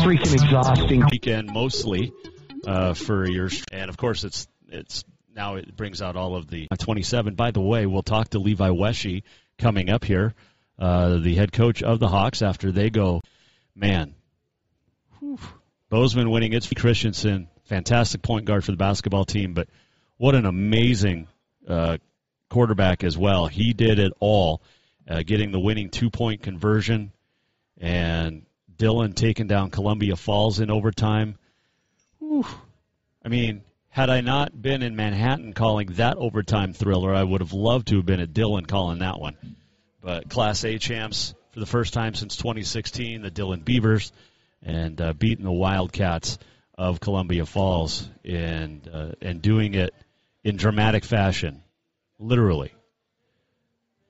freaking exhausting. Weekend mostly uh, for your, and of course it's it's now it brings out all of the 27. By the way, we'll talk to Levi Wesche coming up here, uh, the head coach of the Hawks after they go. Man, whew, Bozeman winning. It's Christensen, fantastic point guard for the basketball team, but what an amazing uh, quarterback as well. He did it all, uh, getting the winning two point conversion, and Dillon taking down Columbia Falls in overtime. Whew. I mean, had I not been in Manhattan calling that overtime thriller, I would have loved to have been at Dillon calling that one. But Class A champs for the first time since 2016, the Dillon Beavers, and uh, beating the Wildcats of Columbia Falls and uh, and doing it in dramatic fashion, literally.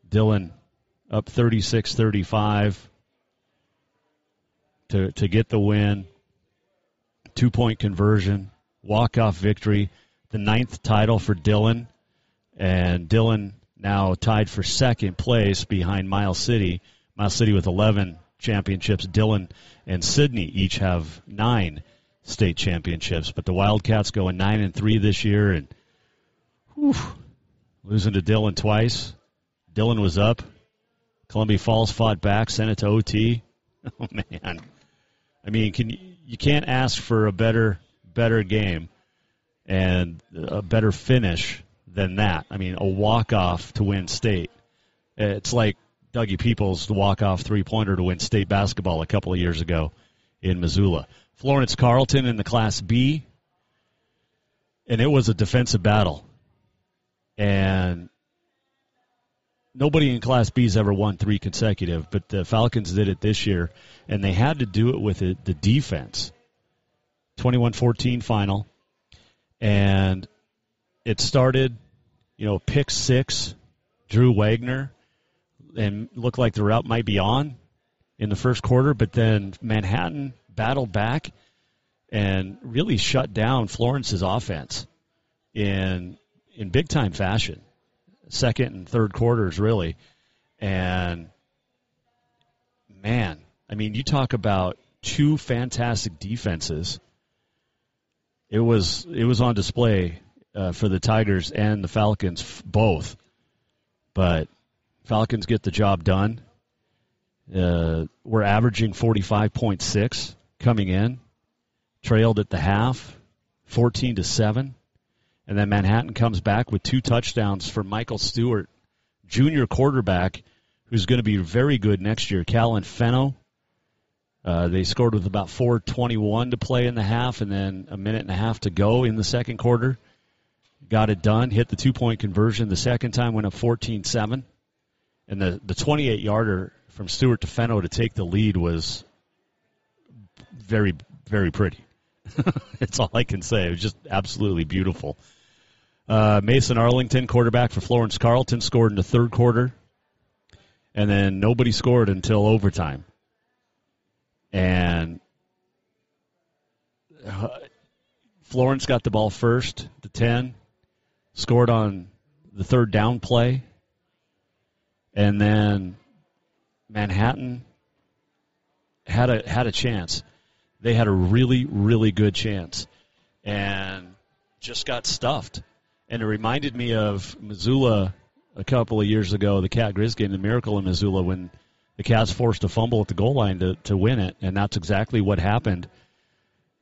Dillon up 36-35 to to get the win. Two point conversion walk-off victory, the ninth title for Dillon, and Dillon now tied for second place behind Miles City. Miles City with 11 championships. Dillon and Sydney each have nine state championships, but the Wildcats going nine and three this year, and whew, losing to Dillon twice. Dillon was up. Columbia Falls fought back, sent it to OT. Oh man, I mean, can you, can't ask for a better better game and a better finish than that. I mean, a walk off to win state. It's like Dougie Peoples' walk off three pointer to win state basketball a couple of years ago in Missoula. Florence Carlton in the Class B, and it was a defensive battle. And nobody in Class B has ever won three consecutive, but the Falcons did it this year, and they had to do it with the defense. 21-14 final, and it started, you know, pick six, Drew Wagner, and looked like the rout might be on in the first quarter, but then Manhattan battled back and really shut down Florence's offense in in big time fashion. Second and third quarters really. And man, I mean, you talk about two fantastic defenses it was it was on display uh, for the Tigers and the Falcons f- both. But Falcons get the job done. Uh, we're averaging 45.6 coming in, trailed at the half, 14 to 7. And then Manhattan comes back with two touchdowns for Michael Stewart, junior quarterback, who's going to be very good next year. Callan Fenno uh, they scored with about 4:21 to play in the half, and then a minute and a half to go in the second quarter. Got it done. Hit the two-point conversion the second time. Went up 14-7, and the the 28-yarder from Stewart to Fenno to take the lead was very very pretty. That's all I can say. It was just absolutely beautiful. Uh, Mason Arlington, quarterback for Florence Carlton, scored in the third quarter, and then nobody scored until overtime and uh, Florence got the ball first, the 10, scored on the third down play, and then Manhattan had a had a chance. They had a really really good chance, and just got stuffed. And it reminded me of Missoula a couple of years ago, the Cat Grizz game, the Miracle in Missoula, when the Cats forced a fumble at the goal line to, to win it, and that's exactly what happened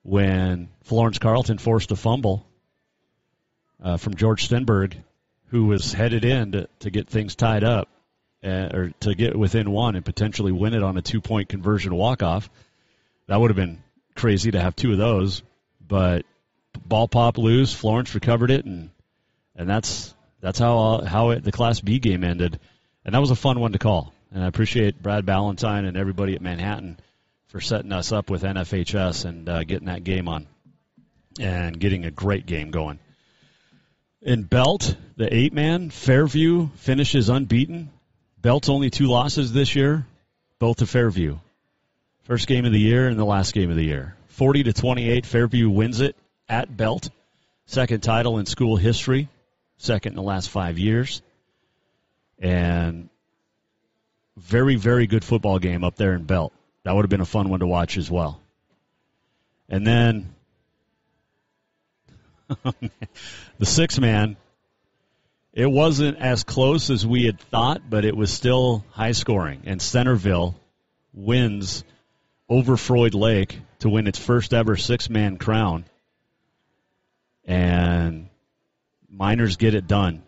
when Florence Carlton forced a fumble uh, from George Stenberg, who was headed in to, to get things tied up, uh, or to get within one and potentially win it on a two point conversion walk off. That would have been crazy to have two of those, but ball pop loose. Florence recovered it, and and that's that's how how it, the Class B game ended, and that was a fun one to call. And I appreciate Brad Ballantyne and everybody at Manhattan for setting us up with NFHS and uh, getting that game on and getting a great game going. In Belt, the eight man, Fairview finishes unbeaten. Belt's only two losses this year, both to Fairview. First game of the year and the last game of the year. 40 to 28, Fairview wins it at Belt. Second title in school history, second in the last five years. And very, very good football game up there in Belt. That would have been a fun one to watch as well. And then oh, the six man, it wasn't as close as we had thought, but it was still high scoring. And Centerville wins over Froid Lake to win its first ever six man crown. And Miners get it done.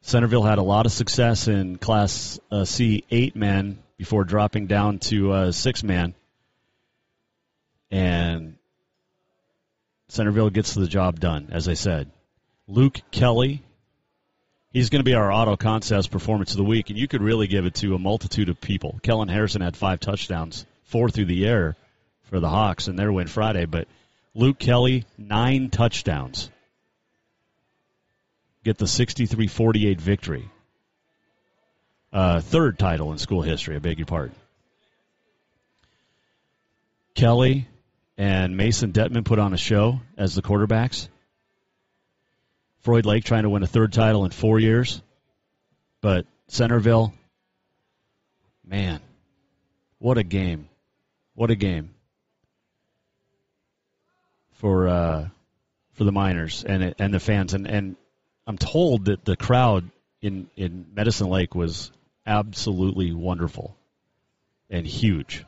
Centerville had a lot of success in Class uh, C eight men before dropping down to uh, six man. And Centerville gets the job done, as I said. Luke Kelly, he's going to be our auto concepts performance of the week, and you could really give it to a multitude of people. Kellen Harrison had five touchdowns, four through the air for the Hawks in their win Friday, but Luke Kelly, nine touchdowns. Get the 63 48 victory. Uh, third title in school history, I beg your pardon. Kelly and Mason Detman put on a show as the quarterbacks. Froid Lake trying to win a third title in four years. But Centerville, man, what a game. What a game for uh, for the Miners and and the fans and and I'm told that the crowd in in Medicine Lake was absolutely wonderful and huge.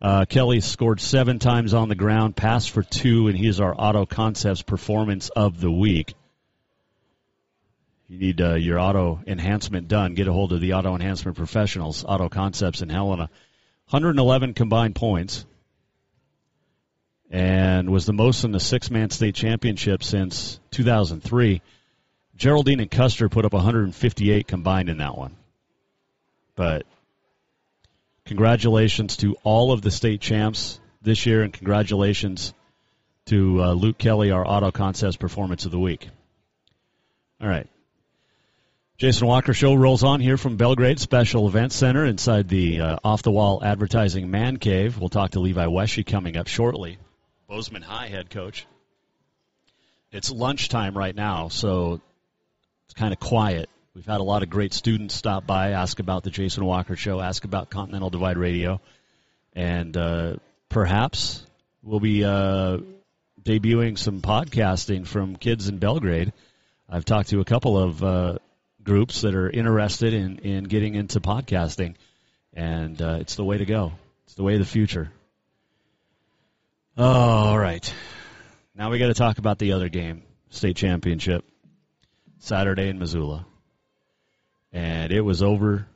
Uh, Kelly scored seven times on the ground, passed for two, and he's our Auto Concepts Performance of the Week. You need uh, your auto enhancement done. Get a hold of the Auto Enhancement Professionals, Auto Concepts in Helena. 111 combined points, and was the most in the six man state championship since 2003. Geraldine and Custer put up 158 combined in that one. But congratulations to all of the state champs this year, and congratulations to uh, Luke Kelly, our Auto Concepts Performance of the Week. All right. Jason Walker Show rolls on here from Belgrade Special Events Center inside the uh, off the wall advertising man cave. We'll talk to Levi Wesche coming up shortly. Bozeman High head coach. It's lunchtime right now, so it's kind of quiet We've had a lot of great students stop by, ask about the Jason Walker Show, ask about Continental Divide Radio, and uh, perhaps we'll be uh, debuting some podcasting from kids in Belgrade. I've talked to a couple of uh, groups that are interested in, in getting into podcasting, and uh, it's the way to go. It's the way of the future. Oh, all right. Now we got to talk about the other game, state championship, Saturday in Missoula and it was over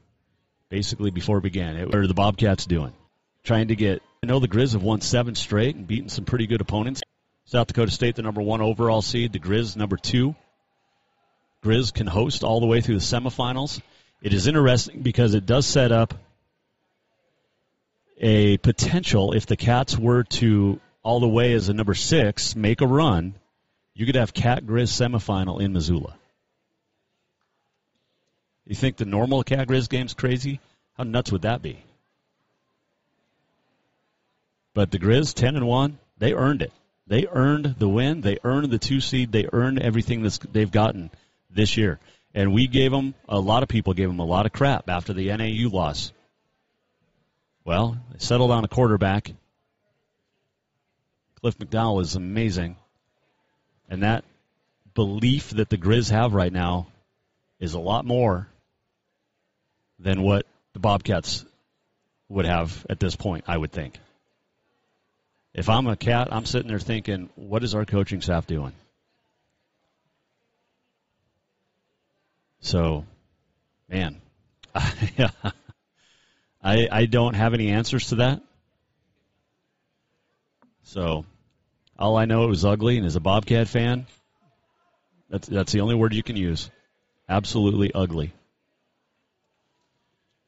basically before it began. It, what are the Bobcats doing? Trying to get. I know the Grizz have won seven straight and beaten some pretty good opponents. South Dakota State, the number one overall seed. The Grizz, number two. Grizz can host all the way through the semifinals. It is interesting because it does set up a potential if the Cats were to all the way as a number six make a run, you could have Cat Grizz semifinal in Missoula. You think the normal Cat Grizz game's crazy? How nuts would that be? But the Grizz, ten and one, they earned it. They earned the win. They earned the two seed. They earned everything that they've gotten this year. And we gave them a lot of people gave them a lot of crap after the NAU loss. Well, they settled on a quarterback. Cliff McDowell is amazing, and that belief that the Grizz have right now is a lot more than what the Bobcats would have at this point, I would think. If I'm a cat, I'm sitting there thinking, what is our coaching staff doing? So, man, I, I don't have any answers to that. So, all I know it was ugly, and as a Bobcat fan, that's that's the only word you can use. Absolutely ugly.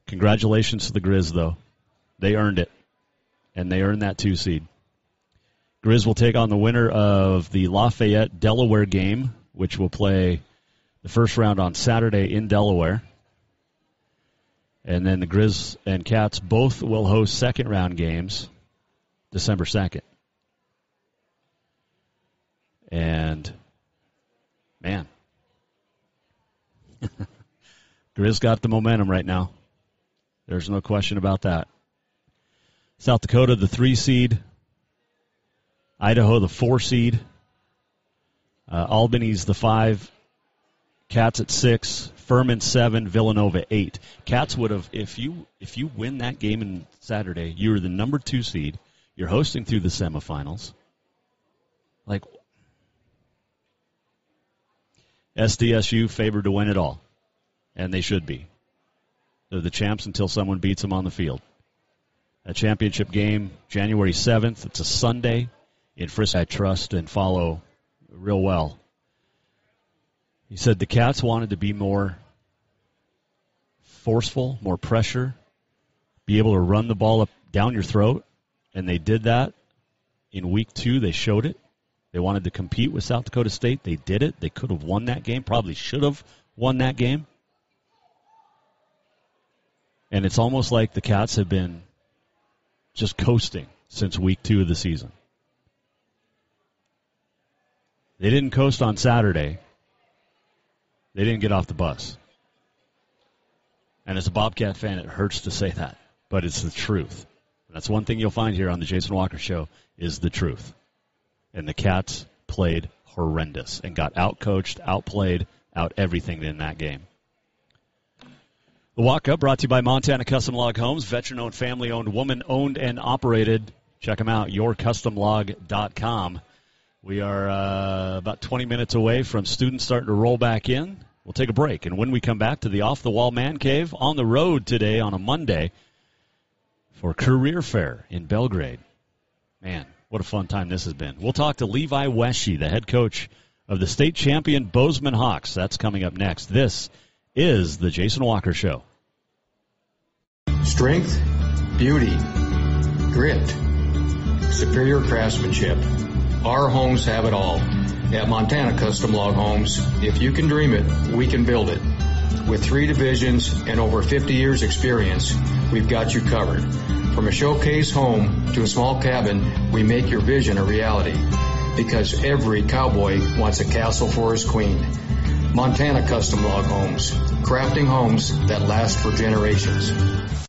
Congratulations to the Grizz, though. They earned it, and they earned that two seed. Grizz will take on the winner of the Lafayette Delaware game, which will play the first round on Saturday in Delaware. And then the Grizz and Cats both will host second round games December 2nd. And, man, Grizz got the momentum right now. There's no question about that. South Dakota, the three seed, Idaho, the four seed. Uh, Albany's the five. Cats at six. Furman seven. Villanova eight. Cats would have if you if you win that game in Saturday, you're the number two seed. You're hosting through the semifinals. Like SDSU favored to win it all, and they should be. They're the champs until someone beats them on the field. A championship game, January 7th. It's a Sunday in Frisco. I trust and follow real well. He said the Cats wanted to be more forceful, more pressure, be able to run the ball up down your throat, and they did that in week two. They showed it. They wanted to compete with South Dakota State. They did it. They could have won that game. Probably should have won that game. And it's almost like the Cats have been just coasting since week two of the season. They didn't coast on Saturday. They didn't get off the bus. And as a Bobcat fan, it hurts to say that, but it's the truth. That's one thing you'll find here on the Jason Walker Show is the truth. And the Cats played horrendous and got outcoached, outplayed, out everything in that game. The Walk Up brought to you by Montana Custom Log Homes, veteran owned, family owned, woman owned, and operated. Check them out, yourcustomlog.com. We are uh, about 20 minutes away from students starting to roll back in. We'll take a break. And when we come back to the Off the Wall Man Cave on the road today on a Monday for Career Fair in Belgrade. Man, what a fun time this has been. We'll talk to Levi Wesche, the head coach of the state champion Bozeman Hawks. That's coming up next. This is the Jason Walker Show. Strength, beauty, grit, superior craftsmanship. Our homes have it all. At Montana Custom Log Homes, if you can dream it, we can build it. With three divisions and over 50 years experience, we've got you covered. From a showcase home to a small cabin, we make your vision a reality. Because every cowboy wants a castle for his queen. Montana Custom Log Homes, crafting homes that last for generations.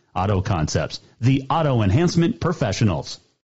Auto Concepts, the auto enhancement professionals.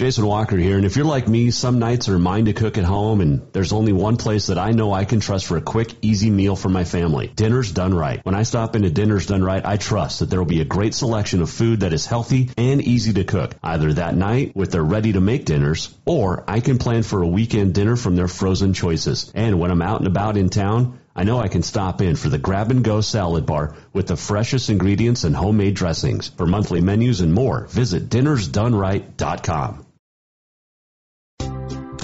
Jason Walker here, and if you're like me, some nights are mine to cook at home, and there's only one place that I know I can trust for a quick, easy meal for my family. Dinner's Done Right. When I stop into Dinner's Done Right, I trust that there will be a great selection of food that is healthy and easy to cook, either that night with their ready-to-make dinners, or I can plan for a weekend dinner from their frozen choices. And when I'm out and about in town, I know I can stop in for the grab and go salad bar with the freshest ingredients and homemade dressings. For monthly menus and more, visit dinnersdoneright.com.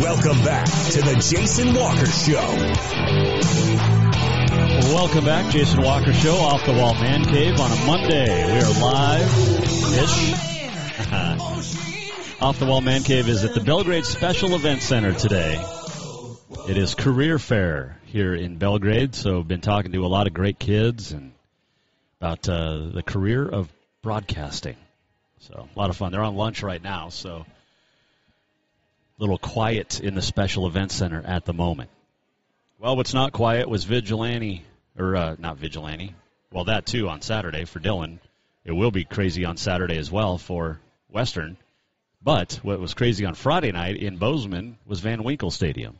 Welcome back to the Jason Walker Show. Welcome back, Jason Walker Show, off the wall man cave on a Monday. We are live ish. off the wall man cave is at the Belgrade Special Event Center today. It is career fair here in Belgrade, so been talking to a lot of great kids and about uh, the career of broadcasting. So a lot of fun. They're on lunch right now, so little quiet in the special event center at the moment. Well, what's not quiet was vigilante, or uh, not vigilante. Well, that too on Saturday for Dillon. It will be crazy on Saturday as well for Western. But what was crazy on Friday night in Bozeman was Van Winkle Stadium,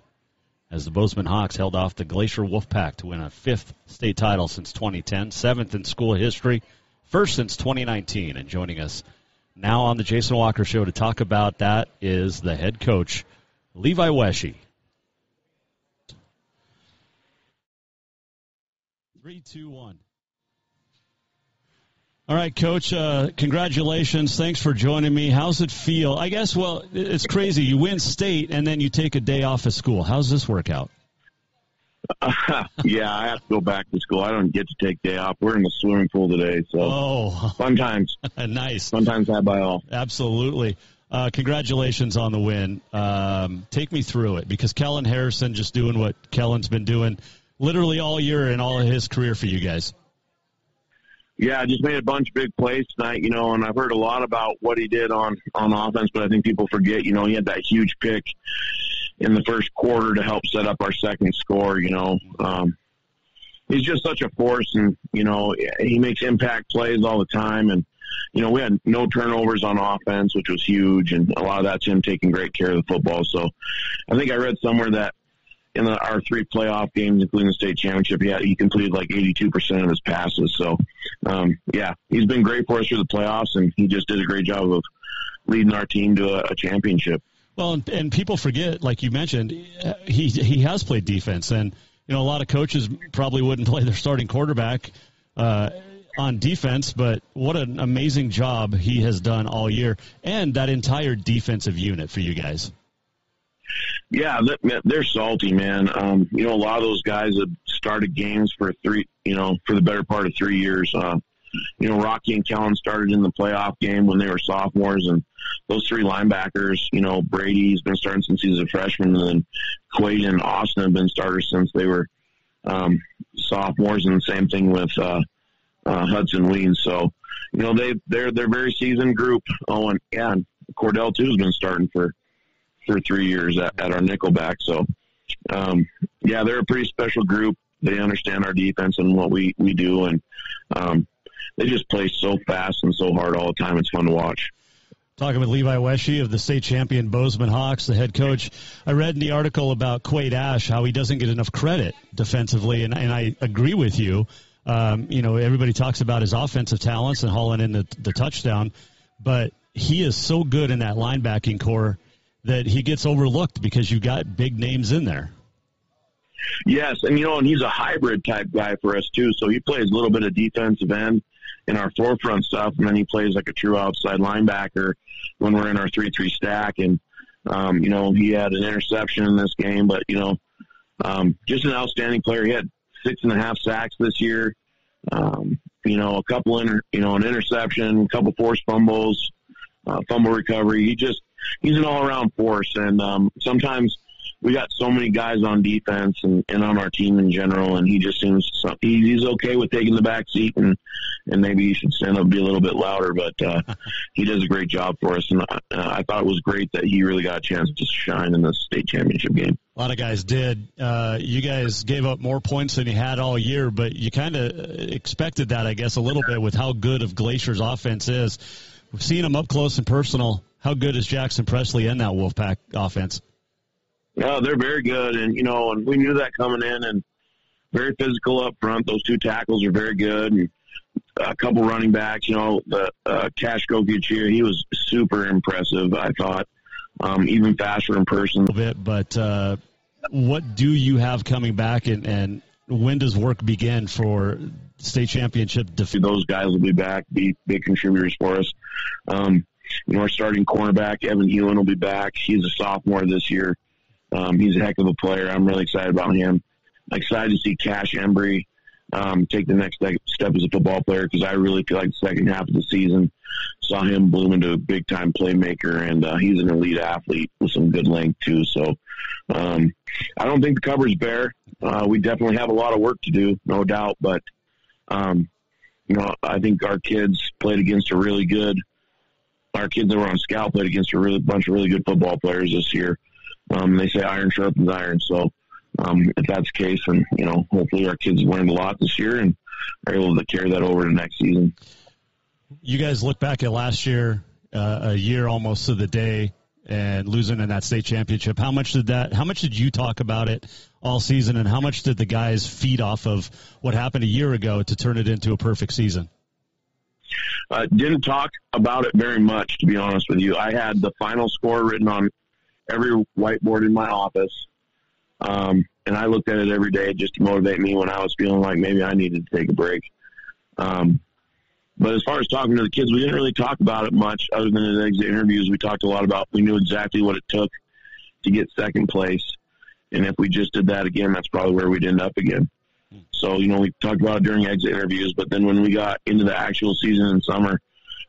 as the Bozeman Hawks held off the Glacier Wolfpack to win a fifth state title since 2010, seventh in school history, first since 2019. And joining us now on the Jason Walker Show to talk about that is the head coach, Levi Wesche. Three, two, one. All right, Coach. Uh, congratulations. Thanks for joining me. How's it feel? I guess. Well, it's crazy. You win state and then you take a day off of school. How's this work out? yeah, I have to go back to school. I don't get to take day off. We're in the swimming pool today, so oh, fun times. nice. Fun times had by all. Absolutely. Uh, congratulations on the win. Um, take me through it because Kellen Harrison just doing what Kellen's been doing literally all year and all of his career for you guys. Yeah, just made a bunch of big plays tonight, you know, and I've heard a lot about what he did on on offense, but I think people forget, you know, he had that huge pick in the first quarter to help set up our second score. You know, um, he's just such a force, and you know he makes impact plays all the time. And you know we had no turnovers on offense, which was huge, and a lot of that's him taking great care of the football. So I think I read somewhere that in the, our three playoff games, including the state championship, he, he completed like 82% of his passes. So, um, yeah, he's been great for us through the playoffs, and he just did a great job of leading our team to a, a championship. Well, and, and people forget, like you mentioned, he he has played defense, and you know a lot of coaches probably wouldn't play their starting quarterback uh, on defense, but what an amazing job he has done all year, and that entire defensive unit for you guys. Yeah, they're salty, man. Um, you know, a lot of those guys have started games for three, you know, for the better part of three years. Uh, you know, Rocky and Kellen started in the playoff game when they were sophomores, and those three linebackers, you know, Brady's been starting since he was a freshman, and then Quaid and Austin have been starters since they were um, sophomores, and the same thing with uh, uh, Hudson Weeds. So, you know, they they're they're very seasoned group. Oh, and and Cordell too has been starting for for three years at, at our nickelback. So, um, yeah, they're a pretty special group. They understand our defense and what we we do, and um, they just play so fast and so hard all the time. It's fun to watch. Talking with Levi Wesche of the state champion Bozeman Hawks, the head coach. I read in the article about Quaid Ash how he doesn't get enough credit defensively, and, and I agree with you. Um, you know, everybody talks about his offensive talents and hauling in the, the touchdown, but he is so good in that linebacking corps that he gets overlooked because you've got big names in there. Yes, and you know, and he's a hybrid type guy for us too. So he plays a little bit of defensive end in our forefront stuff, and then he plays like a true outside linebacker when we're in our three-three stack. And um, you know, he had an interception in this game, but you know, um, just an outstanding player. He had six and a half sacks this year. Um, you know, a couple inter, you know, an interception, a couple forced fumbles, uh, fumble recovery. He just he's an all-around force, and um, sometimes we got so many guys on defense and, and on our team in general, and he just seems so, he, he's okay with taking the back seat, and and maybe he should stand up and be a little bit louder. But uh, he does a great job for us, and I, uh, I thought it was great that he really got a chance to shine in the state championship game. A lot of guys did. Uh, you guys gave up more points than you had all year, but you kind of expected that, I guess, a little bit with how good of Glacier's offense is. We've seen him up close and personal. How good is Jackson Presley in that Wolfpack offense? No, they're very good, and you know, and we knew that coming in, and very physical up front. Those two tackles are very good, and a couple running backs. You know, the uh, Cash Gokichir, he was super impressive. I thought, um, even faster in person. A bit, but uh, what do you have coming back, and, and when does work begin for state championship? Def- Those guys will be back, be big contributors for us. Um, you know, our starting cornerback Evan Hewin will be back. He's a sophomore this year. Um, he's a heck of a player. I'm really excited about him. I'm excited to see Cash Embry um, take the next step as a football player because I really feel like the second half of the season saw him bloom into a big time playmaker, and uh, he's an elite athlete with some good length too. So um, I don't think the cover's bare. Uh, we definitely have a lot of work to do, no doubt. But um, you know, I think our kids played against a really good. Our kids that were on scout played against a really bunch of really good football players this year. Um, they say iron sharpens iron. So um, if that's the case, and you know, hopefully our kids learned a lot this year and are able to carry that over to next season. You guys look back at last year, uh, a year almost to the day, and losing in that state championship. How much did that? How much did you talk about it all season, and how much did the guys feed off of what happened a year ago to turn it into a perfect season? Uh, didn't talk about it very much, to be honest with you. I had the final score written on every whiteboard in my office. Um, and I looked at it every day just to motivate me when I was feeling like maybe I needed to take a break. Um, but as far as talking to the kids, we didn't really talk about it much other than in exit interviews. We talked a lot about, we knew exactly what it took to get second place. And if we just did that again, that's probably where we'd end up again. So, you know, we talked about it during exit interviews, but then when we got into the actual season in summer,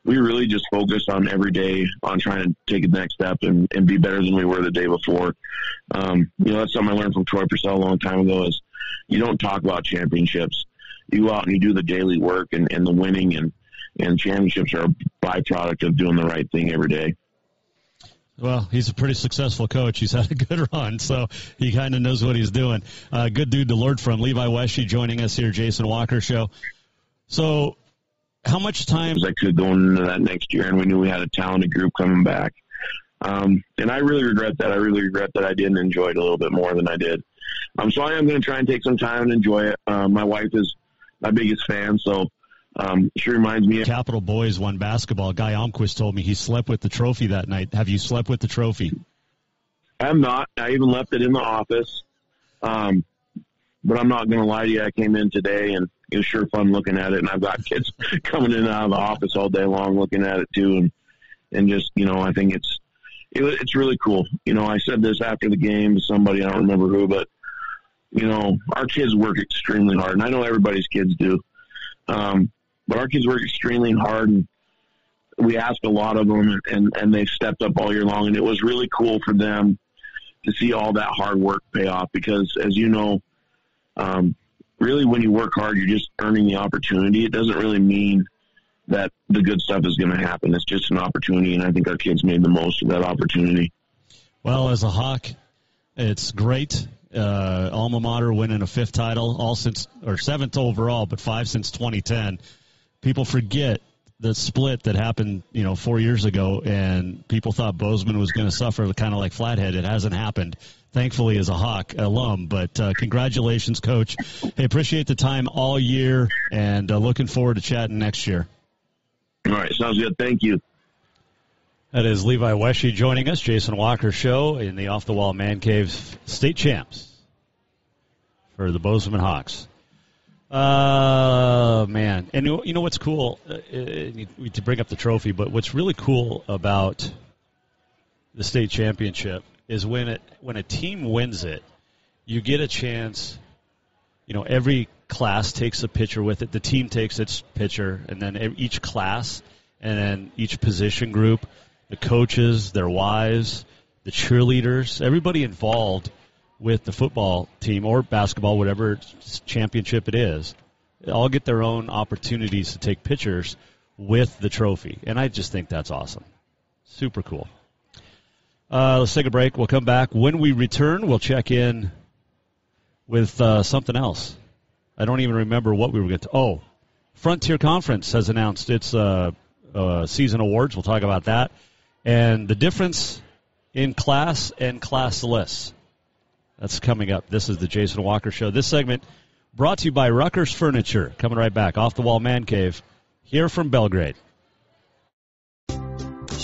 we really just focus on every day on trying to take the next step and, and be better than we were the day before. Um, you know, that's something I learned from Troy Purcell a long time ago is you don't talk about championships. You go out and you do the daily work and, and the winning and, and championships are a byproduct of doing the right thing every day. Well, he's a pretty successful coach. He's had a good run, so he kind of knows what he's doing. Uh, good dude to learn from. Levi Wesche joining us here, Jason Walker Show. So how much time? I could go into that next year, and we knew we had a talented group coming back. Um, and I really regret that. I really regret that I didn't enjoy it a little bit more than I did. Um, so I am going to try and take some time and enjoy it. Um, my wife is my biggest fan, so um, she reminds me. Of- Capital Boys won basketball. Guy Almquist told me he slept with the trophy that night. Have you slept with the trophy? I'm not. I even left it in the office. Um, but I'm not going to lie to you. I came in today and it was sure fun looking at it. And I've got kids coming in and out of the office all day long looking at it too. And, and just, you know, I think it's, it, it's really cool. You know, I said this after the game to somebody, I don't remember who, but, you know, our kids work extremely hard. And I know everybody's kids do. Um, but our kids work extremely hard and we ask a lot of them and, and they've stepped up all year long. And it was really cool for them to see all that hard work pay off because as you know, um, really when you work hard, you're just earning the opportunity. It doesn't really mean that the good stuff is going to happen. It's just an opportunity, and I think our kids made the most of that opportunity. Well, as a Hawk, it's great. Uh, alma mater winning a fifth title, all since or seventh overall, but five since 2010. People forget the split that happened, you know, four years ago, and people thought Bozeman was going to suffer, kind of like Flathead. It hasn't happened thankfully as a Hawk alum. But uh, congratulations, Coach. Hey, appreciate the time all year, and uh, looking forward to chatting next year. All right, sounds good. Thank you. That is Levi Wesche joining us, Jason Walker Show in the Off the Wall Man Cave State Champs for the Bozeman Hawks. Uh man, and you know what's cool? Uh, uh, to bring up the trophy, but what's really cool about the state championship is when it when a team wins it, you get a chance. You know, every class takes a picture with it. The team takes its picture, and then each class, and then each position group, the coaches, their wives, the cheerleaders, everybody involved with the football team or basketball, whatever championship it is. All get their own opportunities to take pictures with the trophy, and I just think that's awesome. Super cool. Uh, let's take a break. We'll come back. When we return, we'll check in with uh, something else. I don't even remember what we were going to. Oh, Frontier Conference has announced its uh, uh, season awards. We'll talk about that and the difference in class and classless. That's coming up. This is the Jason Walker Show. This segment brought to you by Rucker's Furniture. Coming right back off the wall man cave here from Belgrade.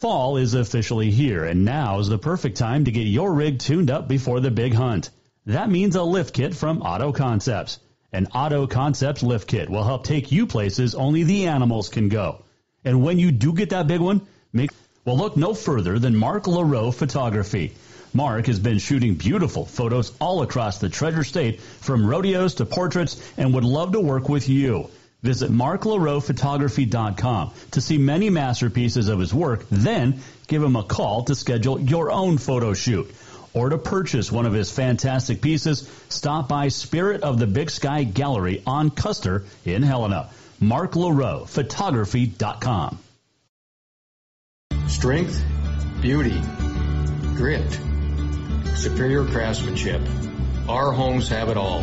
Fall is officially here, and now is the perfect time to get your rig tuned up before the big hunt. That means a lift kit from Auto Concepts. An Auto Concepts lift kit will help take you places only the animals can go. And when you do get that big one, make well look no further than Mark LaRoe Photography. Mark has been shooting beautiful photos all across the Treasure State, from rodeos to portraits, and would love to work with you. Visit marklaroephotography.com to see many masterpieces of his work, then give him a call to schedule your own photo shoot. Or to purchase one of his fantastic pieces, stop by Spirit of the Big Sky Gallery on Custer in Helena. marklaroephotography.com. Strength, beauty, grit, superior craftsmanship. Our homes have it all.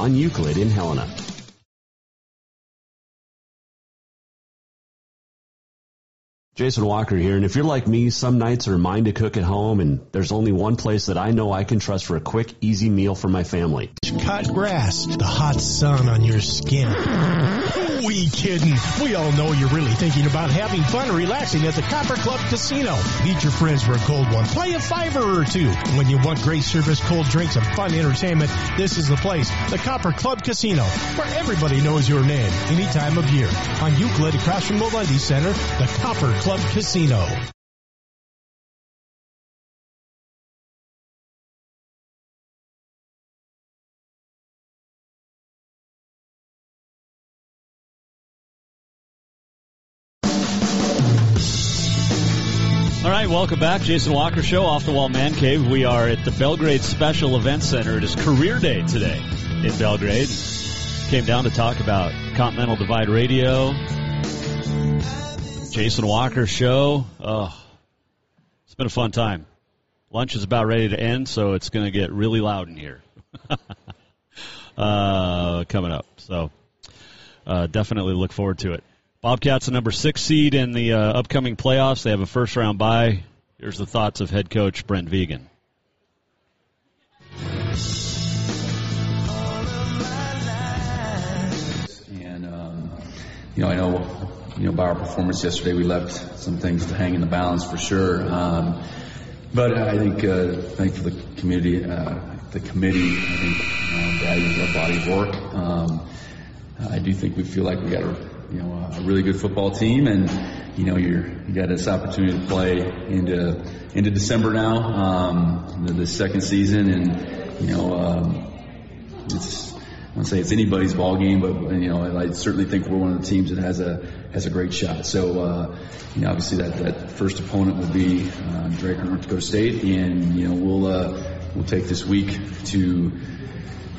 on Euclid in Helena. Jason Walker here, and if you're like me, some nights are mine to cook at home, and there's only one place that I know I can trust for a quick, easy meal for my family. Cut grass, the hot sun on your skin. We kidding. We all know you're really thinking about having fun and relaxing at the Copper Club Casino. Meet your friends for a cold one. Play a fiver or two. When you want great service, cold drinks, and fun entertainment, this is the place. The Copper Club Casino, where everybody knows your name any time of year. On Euclid, across from Mobility Center, the Copper Club Casino. All right, welcome back. Jason Walker Show, Off the Wall Man Cave. We are at the Belgrade Special Event Center. It is Career Day today in Belgrade. Came down to talk about Continental Divide Radio, Jason Walker Show. Oh, it's been a fun time. Lunch is about ready to end, so it's going to get really loud in here. uh, coming up. So uh, definitely look forward to it. Bobcats a number six seed in the uh, upcoming playoffs. They have a first round bye. Here's the thoughts of head coach Brent Vigen. And um, you know, I know you know by our performance yesterday, we left some things to hang in the balance for sure. Um, but I think uh, I think for the community, uh, the committee, I think values our body of work. Um, I do think we feel like we got a you know a really good football team, and you know you're you got this opportunity to play into into December now, um, the, the second season, and you know um, it's I won't say it's anybody's ball game, but you know, I certainly think we're one of the teams that has a has a great shot. So, uh, you know, obviously that, that first opponent will be uh, Drake or North Dakota State, and you know, we'll uh, we'll take this week to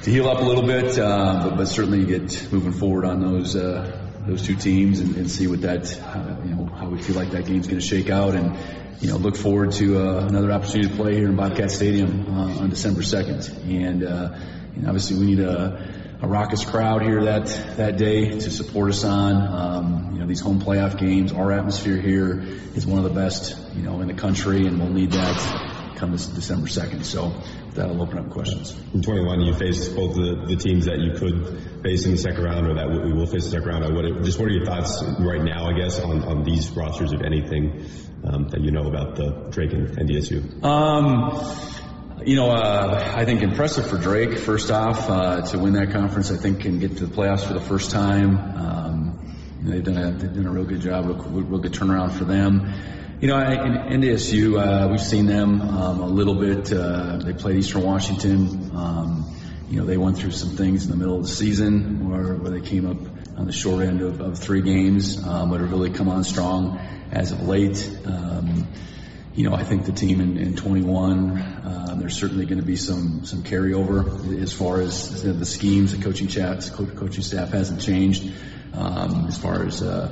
to heal up a little bit, uh, but, but certainly get moving forward on those uh, those two teams and, and see what that uh, you know how we feel like that game's going to shake out and you know, look forward to uh, another opportunity to play here in Bobcat Stadium uh, on December 2nd. And, uh, and obviously we need a, a raucous crowd here that, that day to support us on. Um, you know, these home playoff games, our atmosphere here is one of the best, you know, in the country and we'll need that come this December 2nd. So that'll open up questions. In 21, you faced both the, the teams that you could face in the second round or that we will face in the second round. What, just what are your thoughts right now, I guess, on, on these rosters, if anything, um, that you know about the Drake and NDSU? Um, you know, uh, I think impressive for Drake, first off, uh, to win that conference, I think, and get to the playoffs for the first time. Um, they've done a, they've done a real good job, real, real good turnaround for them. You know, in NDSU, uh, we've seen them um, a little bit. Uh, they played Eastern Washington. Um, you know, they went through some things in the middle of the season where, where they came up on the short end of, of three games, um, but have really come on strong as of late. You know, I think the team in, in 21, uh, there's certainly going to be some some carryover as far as the schemes. The coaching chats, coaching staff hasn't changed um, as far as. Uh,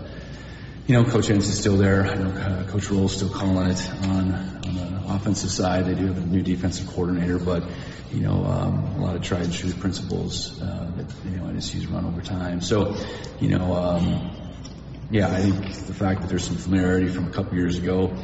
you know, Coach Entz is still there. I know uh, Coach Roehl's still calling it on, on the offensive side. They do have a new defensive coordinator, but you know, um, a lot of tried and true principles uh, that you know NSU's run over time. So, you know, um, yeah, I think the fact that there's some familiarity from a couple years ago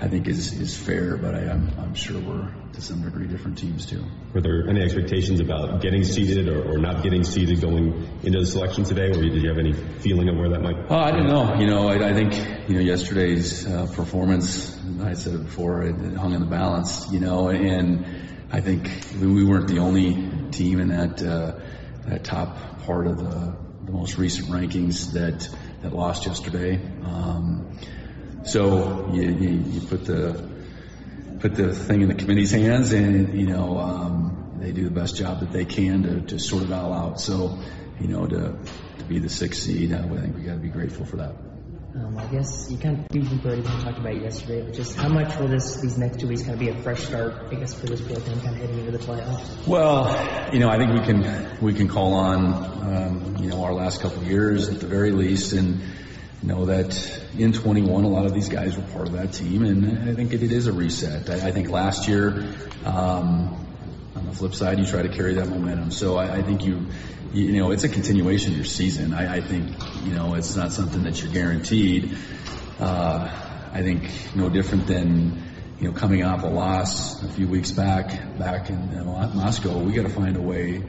I think is is fair, but I, am I'm, I'm sure we're to some degree different teams too. Were there any expectations about getting seeded or, or not getting seeded going into the selection today, or did you have any feeling of where that might? Oh, I don't know. You know, I, I think you know yesterday's uh, performance. I said it before. It, it, hung in the balance. You know, and I think we weren't the only team in that uh, that top part of the the most recent rankings that that lost yesterday. Um, so you, you, you, put the put the thing in the committee's hands, and you know um, they do the best job that they can to, to sort it all out. So you know to to be the sixth seed, I think we got to be grateful for that. Um, I guess you kind of you already talked about yesterday, but just how much will this these next two weeks kind of be a fresh start, I guess, for this program kind of heading into the playoffs? Well, you know, I think we can we can call on um, you know our last couple of years at the very least, and know that in 21, a lot of these guys were part of that team, and I think it, it is a reset. I, I think last year, um, on the flip side, you try to carry that momentum. So I, I think you, you, know, it's a continuation of your season. I, I, think, you know, it's not something that you're guaranteed. Uh, I think no different than, you know, coming off a loss a few weeks back, back in you know, Moscow. We got to find a way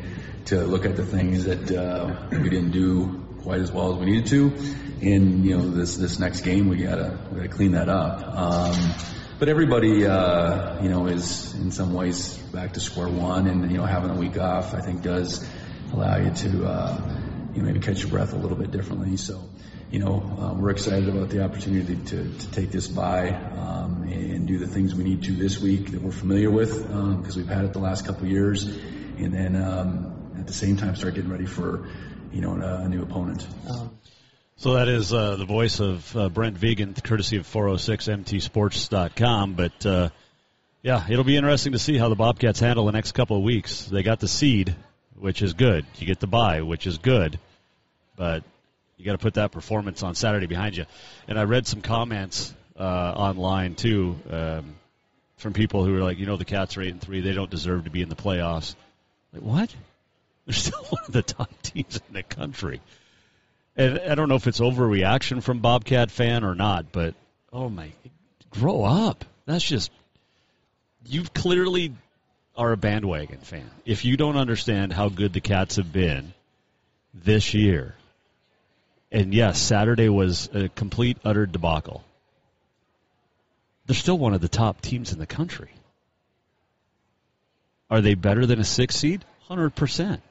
to look at the things that uh, we didn't do quite as well as we needed to. And you know, this this next game we gotta we gotta clean that up. Um, but everybody, uh, you know, is in some ways back to square one, and you know, having a week off, I think, does allow you to, uh, you know, maybe catch your breath a little bit differently. So, you know, uh, we're excited about the opportunity to, to take this by um, and do the things we need to this week that we're familiar with because um, we've had it the last couple years, and then um, at the same time start getting ready for you know, a, new opponent. So that is uh, the voice of uh, Brent Vigen, courtesy of 406mtsports.com. But uh, yeah, it'll be interesting to see how the Bobcats handle the next couple of weeks. They got the seed, which is good. You get the bye, which is good. But you got to put that performance on Saturday behind you. And I read some comments uh, online too um, from people who were like, you know, the Cats are eight and three. They don't deserve to be in the playoffs. Like what? They're still one of the top teams in the country. And I don't know if it's overreaction from Bobcat fan or not, but oh my, grow up. That's just you clearly are a bandwagon fan. If you don't understand how good the Cats have been this year, and yes, Saturday was a complete utter debacle. They're still one of the top teams in the country. Are they better than a six seed? Hundred percent.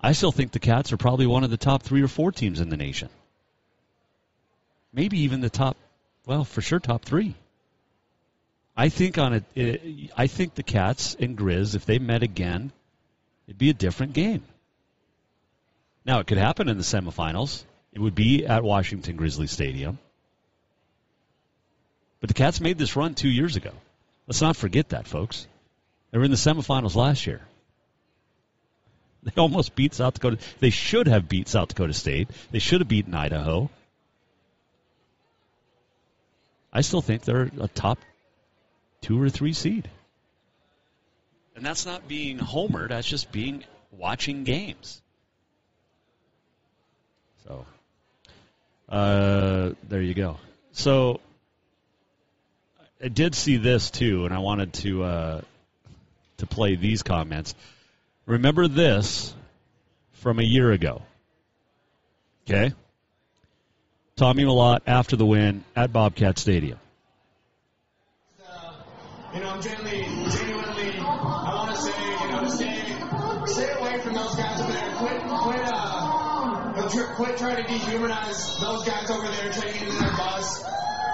I still think the Cats are probably one of the top three or four teams in the nation. Maybe even the top, well, for sure, top three. I think on it, eh, I think the Cats and Grizz, if they met again, it'd be a different game. Now, it could happen in the semifinals. It would be at Washington Grizzly Stadium. But the Cats made this run two years ago. Let's not forget that, folks. They were in the semifinals last year. They almost beat South Dakota. They should have beat South Dakota State. They should have beaten Idaho. I still think they're a top two or three seed. And that's not being homered, that's just being watching games. So uh, there you go. So I did see this too, and I wanted to uh, to play these comments. Remember this from a year ago. Okay? Tommy Mellott after the win at Bobcat Stadium. Uh, you know, I'm genuinely, genuinely, I want to say, you know, stay, stay away from those guys over there. Quit, quit, uh, tr- quit trying to dehumanize those guys over there, taking into their bus.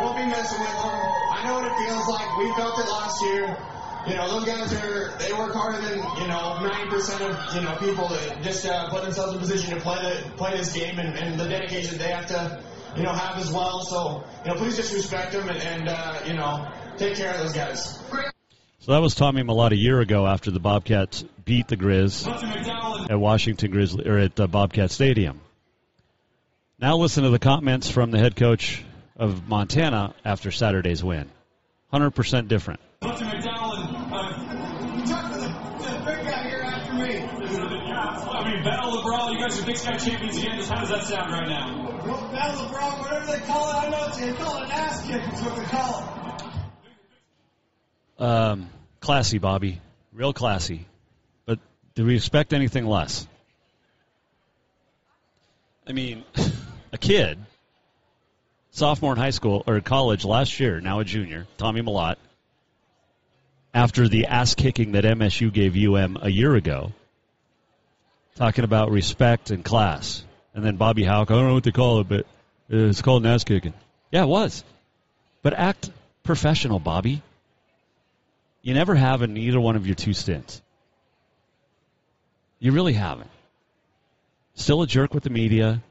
Don't be messing with them. I know what it feels like. We felt it last year. You know, those guys are, they work harder than, you know, 90% of, you know, people that just uh, put themselves in position to play the, play this game and, and the dedication they have to, you know, have as well. So, you know, please just respect them and, and uh, you know, take care of those guys. So that was Tommy Mellott a year ago after the Bobcats beat the Grizz at Washington Grizzly or at uh, Bobcat Stadium. Now listen to the comments from the head coach of Montana after Saturday's win. 100% different. Of Brawl, you Big Sky champions again. How does that sound right now? Battle of Brawl, whatever they call it, I know it's, they call it an ass kick, is what they call it. Um, classy, Bobby. Real classy. But do we expect anything less? I mean, a kid, sophomore in high school or college last year, now a junior, Tommy Mellott, after the ass kicking that MSU gave UM a year ago, talking about respect and class. And then Bobby Hauck, I don't know what they call it, but it's called an ass kicking. Yeah, it was. But act professional, Bobby. You never have in either one of your two stints. You really haven't. Still a jerk with the media.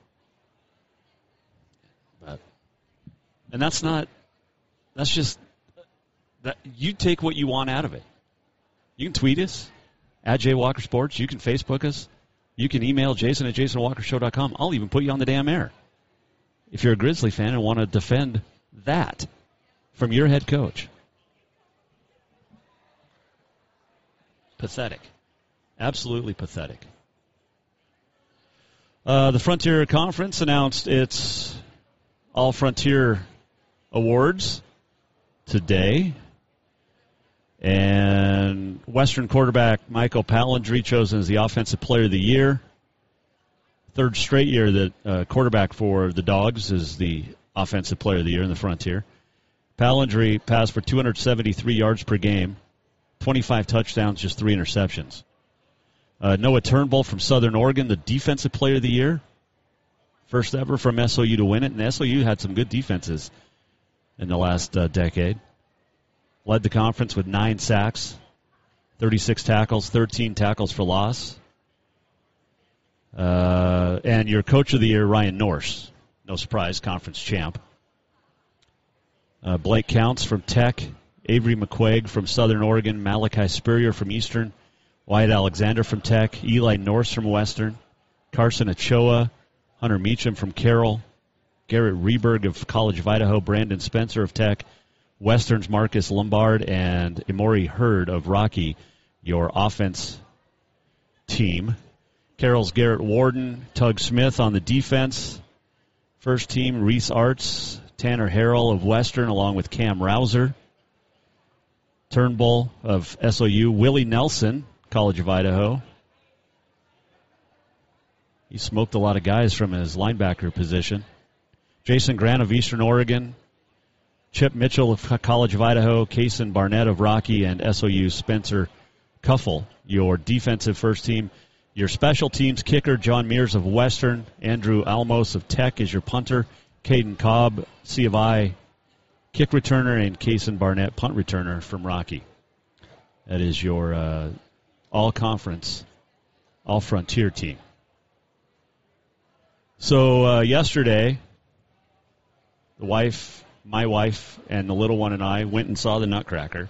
But and that's not that's just that you take what you want out of it. You can tweet us at Jay Walker Sports. You can Facebook us. You can email Jason at JasonWalkerShow.com. I'll even put you on the damn air. If you're a Grizzly fan and want to defend that from your head coach. Pathetic. Absolutely pathetic. Uh, the Frontier Conference announced its All Frontier Awards today. And Western quarterback Michael Pallandry chosen as the Offensive Player of the Year. Third straight year that uh, quarterback for the Dogs is the Offensive Player of the Year in the Frontier. Pallandry passed for 273 yards per game, 25 touchdowns, just three interceptions. Uh, Noah Turnbull from Southern Oregon, the Defensive Player of the Year. First ever from SOU to win it, and SOU had some good defenses in the last uh, decade. Led the conference with nine sacks, 36 tackles, 13 tackles for loss. Uh, and your coach of the year, Ryan Nourse. No surprise, conference champ. Uh, Blake Counts from Tech, Avery McQuaig from Southern Oregon, Malachi Spurrier from Eastern, Wyatt Alexander from Tech, Eli Nourse from Western, Carson Ochoa, Hunter Meacham from Carroll, Garrett Reberg of College of Idaho, Brandon Spencer of Tech, Western's Marcus Lombard, and Emory Hurd of Rocky, your offense team. Carroll's Garrett Warden, Tug Smith on the defense. First team, Reese Arts, Tanner Harrell of Western, along with Cam Rouser. Turnbull of SOU, Willie Nelson, College of Idaho. He smoked a lot of guys from his linebacker position. Jason Grant of Eastern Oregon, Chip Mitchell of College of Idaho, Kason Barnett of Rocky, and SOU Spencer Cuffle, your defensive first team. Your special teams kicker, John Mears of Western, Andrew Almos of Tech is your punter, Caden Cobb, C of I, kick returner, and Kason Barnett, punt returner from Rocky. That is your uh, all conference, all frontier team. So uh, yesterday, the wife, my wife, and the little one and I went and saw the Nutcracker,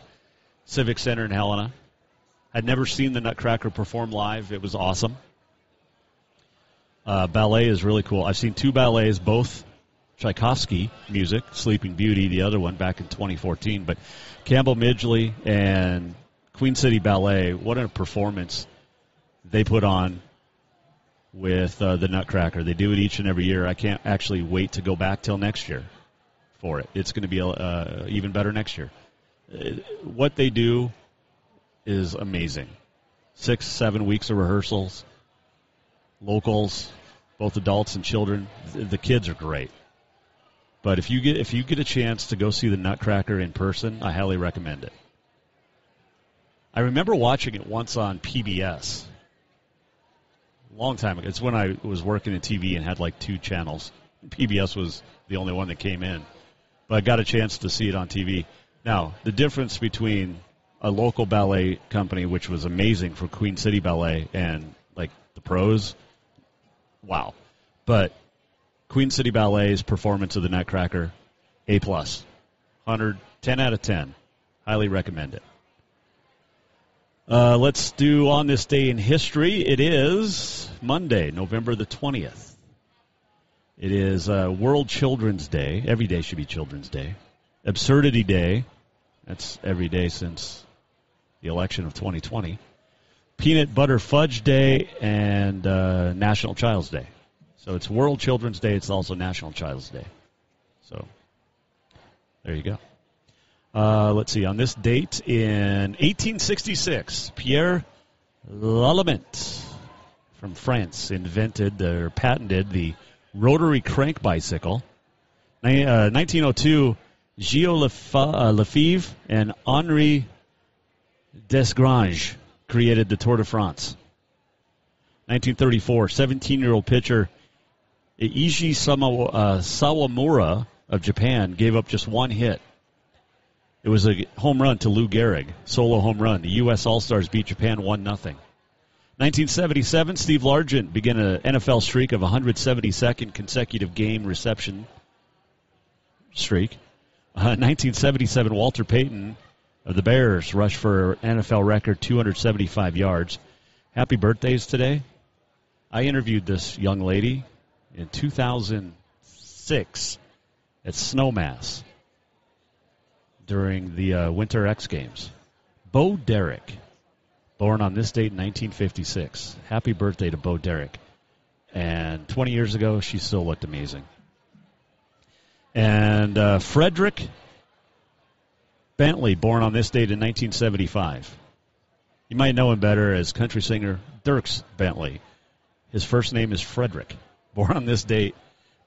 Civic Center in Helena. I'd never seen the Nutcracker perform live. It was awesome. Uh, ballet is really cool. I've seen two ballets, both Tchaikovsky music, Sleeping Beauty, the other one back in 2014. But Campbell Midgley and Queen City Ballet, what a performance they put on with uh, the Nutcracker. They do it each and every year. I can't actually wait to go back till next year for it. It's going to be uh, even better next year. Uh, what they do is amazing. Six, seven weeks of rehearsals, locals, both adults and children. The kids are great. But if you get if you get a chance to go see the Nutcracker in person, I highly recommend it. I remember watching it once on PBS. Long time ago. It's when I was working in TV and had like two channels. PBS was the only one that came in. But I got a chance to see it on TV. Now, the difference between a local ballet company, which was amazing for Queen City Ballet, and like the pros, wow. But Queen City Ballet's performance of the Nutcracker, A plus, 100, 10 out of 10. Highly recommend it. Uh, let's do on this day in history. It is Monday, November the 20th. It is uh, World Children's Day. Every day should be Children's Day. Absurdity Day. That's every day since the election of 2020. Peanut Butter Fudge Day and uh, National Child's Day. So it's World Children's Day. It's also National Child's Day. So there you go. Uh, let's see. On this date in 1866, Pierre Lallemand from France invented or patented the rotary crank bicycle. Uh, 1902, Gilles uh, Lefebvre and Henri Desgrange created the Tour de France. 1934, 17 year old pitcher Eiji uh, Sawamura of Japan gave up just one hit. It was a home run to Lou Gehrig, solo home run. The U.S. All Stars beat Japan 1 0. 1977, Steve Largent began an NFL streak of 172nd consecutive game reception streak. Uh, 1977, Walter Payton of the Bears rushed for NFL record 275 yards. Happy birthdays today. I interviewed this young lady in 2006 at Snowmass during the uh, Winter X Games. Bo Derek, born on this date in 1956. Happy birthday to Bo Derek. And 20 years ago, she still looked amazing. And uh, Frederick Bentley, born on this date in 1975. You might know him better as country singer Dierks Bentley. His first name is Frederick born on this date,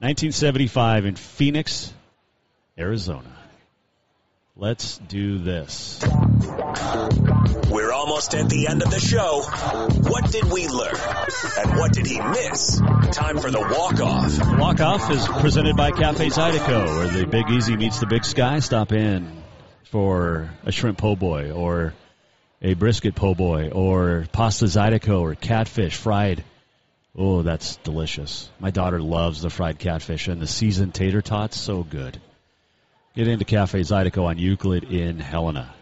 1975, in Phoenix, Arizona. Let's do this. We're almost at the end of the show. What did we learn? And what did he miss? Time for the walk off. Walk off is presented by Cafe Zydeco, where the Big Easy meets the Big Sky. Stop in for a shrimp po' boy or a brisket po' boy or pasta Zydeco or catfish fried Oh, that's delicious. My daughter loves the fried catfish and the seasoned tater tots. So good. Get into Cafe Zydeco on Euclid in Helena.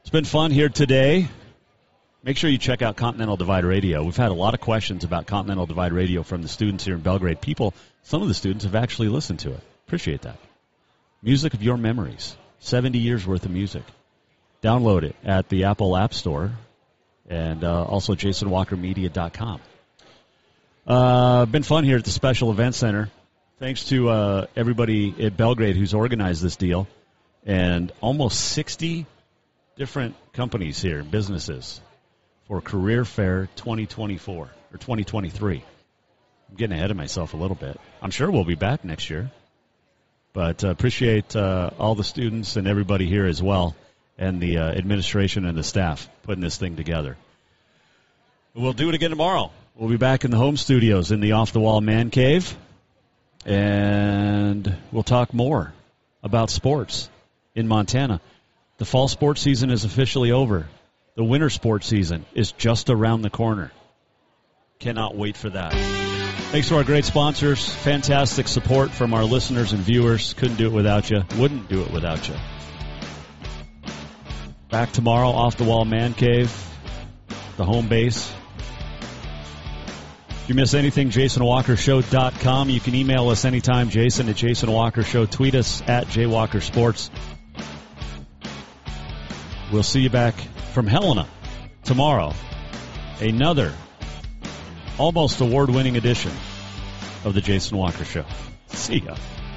It's been fun here today. Make sure you check out Continental Divide Radio. We've had a lot of questions about Continental Divide Radio from the students here in Belgrade. People, some of the students have actually listened to it. Appreciate that. Music of your memories. 70 years worth of music. Download it at the Apple App Store and uh, also jasonwalkermedia.com. Uh, been fun here at the Special Event Center. Thanks to uh, everybody at Belgrade who's organized this deal, and almost 60 different companies here, businesses, for Career Fair 2024 or 2023. I'm getting ahead of myself a little bit. I'm sure we'll be back next year, but uh, appreciate uh, all the students and everybody here as well, and the uh, administration and the staff putting this thing together. We'll do it again tomorrow. We'll be back in the home studios in the off the wall man cave, and we'll talk more about sports in Montana. The fall sports season is officially over. The winter sports season is just around the corner. Cannot wait for that. Thanks to our great sponsors. Fantastic support from our listeners and viewers. Couldn't do it without you. Wouldn't do it without you. Back tomorrow, off the wall man cave, the home base. If you miss anything, jasonwalkershow.com. You can email us anytime, jason at jasonwalkershow. Tweet us at jwalkersports. We'll see you back from Helena tomorrow. Another almost award winning edition of the Jason Walker Show. See ya.